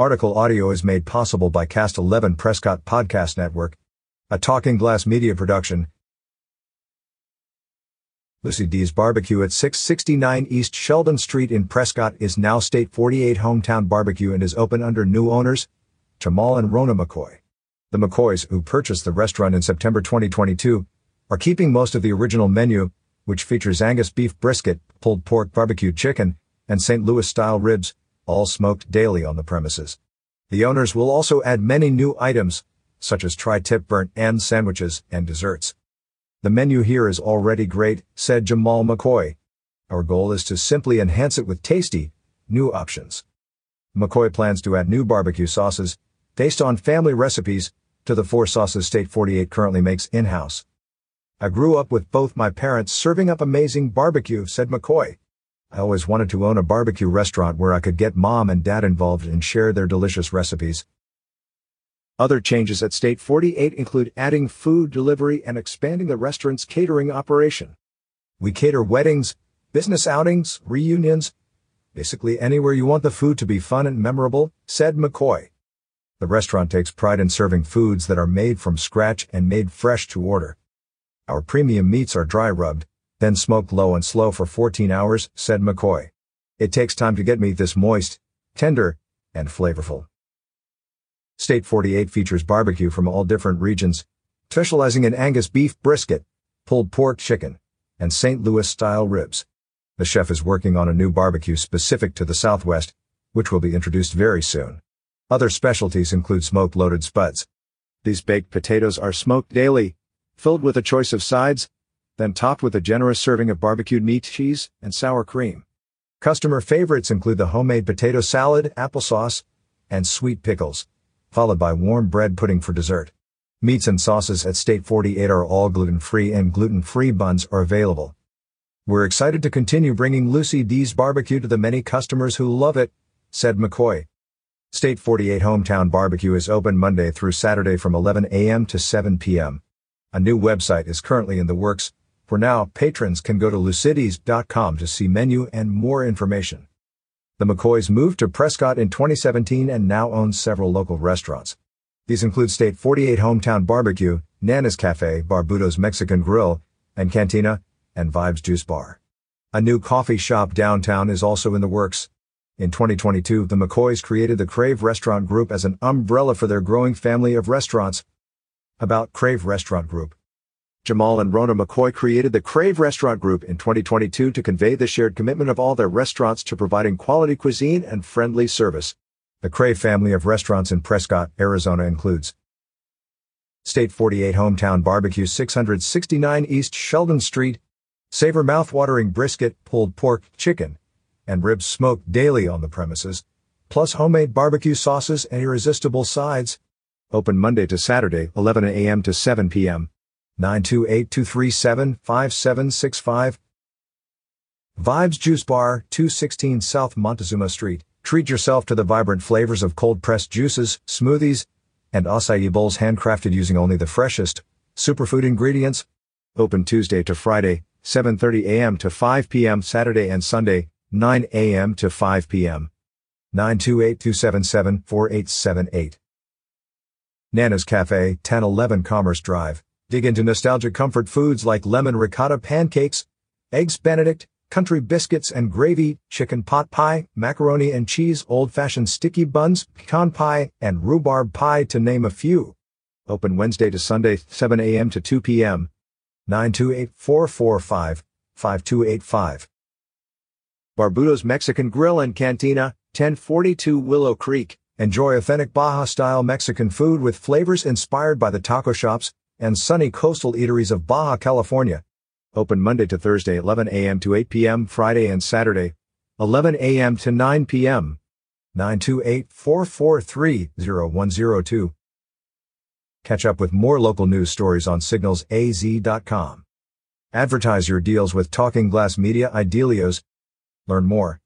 Article audio is made possible by Cast 11 Prescott Podcast Network, a Talking Glass media production. Lucy D's Barbecue at 669 East Sheldon Street in Prescott is now State 48 Hometown Barbecue and is open under new owners, Jamal and Rona McCoy. The McCoys, who purchased the restaurant in September 2022, are keeping most of the original menu, which features Angus beef brisket, pulled pork barbecue chicken, and St. Louis style ribs, all smoked daily on the premises. The owners will also add many new items, such as tri-tip burnt end sandwiches and desserts. The menu here is already great, said Jamal McCoy. Our goal is to simply enhance it with tasty, new options. McCoy plans to add new barbecue sauces, based on family recipes, to the four sauces State 48 currently makes in-house. I grew up with both my parents serving up amazing barbecue, said McCoy. I always wanted to own a barbecue restaurant where I could get mom and dad involved and share their delicious recipes. Other changes at State 48 include adding food delivery and expanding the restaurant's catering operation. We cater weddings, business outings, reunions, basically anywhere you want the food to be fun and memorable, said McCoy. The restaurant takes pride in serving foods that are made from scratch and made fresh to order. Our premium meats are dry rubbed, then smoked low and slow for 14 hours, said McCoy. It takes time to get meat this moist, tender, and flavorful. State 48 features barbecue from all different regions, specializing in Angus beef brisket, pulled pork chicken, and St. Louis style ribs. The chef is working on a new barbecue specific to the Southwest, which will be introduced very soon. Other specialties include smoked loaded spuds. These baked potatoes are smoked daily, filled with a choice of sides, then topped with a generous serving of barbecued meat cheese and sour cream. Customer favorites include the homemade potato salad, applesauce, and sweet pickles, followed by warm bread pudding for dessert. Meats and sauces at State 48 are all gluten-free and gluten-free buns are available. We're excited to continue bringing Lucy D's barbecue to the many customers who love it, said McCoy. State 48 Hometown Barbecue is open Monday through Saturday from 11 a.m. to 7 p.m. A new website is currently in the works, for now, patrons can go to lucidys.com to see menu and more information. The McCoys moved to Prescott in 2017 and now own several local restaurants. These include State 48 Hometown Barbecue, Nana's Cafe, Barbudo's Mexican Grill, and Cantina, and Vibes Juice Bar. A new coffee shop downtown is also in the works. In 2022, the McCoys created the Crave Restaurant Group as an umbrella for their growing family of restaurants. About Crave Restaurant Group. Jamal and Rona McCoy created the Crave Restaurant Group in 2022 to convey the shared commitment of all their restaurants to providing quality cuisine and friendly service. The Crave family of restaurants in Prescott, Arizona includes State 48 Hometown Barbecue 669 East Sheldon Street, savor mouth-watering brisket, pulled pork, chicken, and ribs smoked daily on the premises, plus homemade barbecue sauces and irresistible sides. Open Monday to Saturday, 11 a.m. to 7 p.m. 928-237-5765. Vibes Juice Bar, 216 South Montezuma Street. Treat yourself to the vibrant flavors of cold-pressed juices, smoothies, and acai bowls handcrafted using only the freshest, superfood ingredients. Open Tuesday to Friday, 7.30 a.m. to 5 p.m. Saturday and Sunday, 9 a.m. to 5 p.m. 928-277-4878. Nana's Cafe, 1011 Commerce Drive. Dig into nostalgic comfort foods like lemon ricotta pancakes, eggs benedict, country biscuits and gravy, chicken pot pie, macaroni and cheese, old-fashioned sticky buns, pecan pie, and rhubarb pie to name a few. Open Wednesday to Sunday, 7 a.m. to 2 p.m. 928-445-5285. Barbudo's Mexican Grill and Cantina, 1042 Willow Creek. Enjoy authentic Baja-style Mexican food with flavors inspired by the taco shops, and sunny coastal eateries of Baja California. Open Monday to Thursday 11 a.m. to 8 p.m. Friday and Saturday 11 a.m. to 9 p.m. 928-443-0102. Catch up with more local news stories on signalsaz.com. Advertise your deals with Talking Glass Media Idealios. Learn more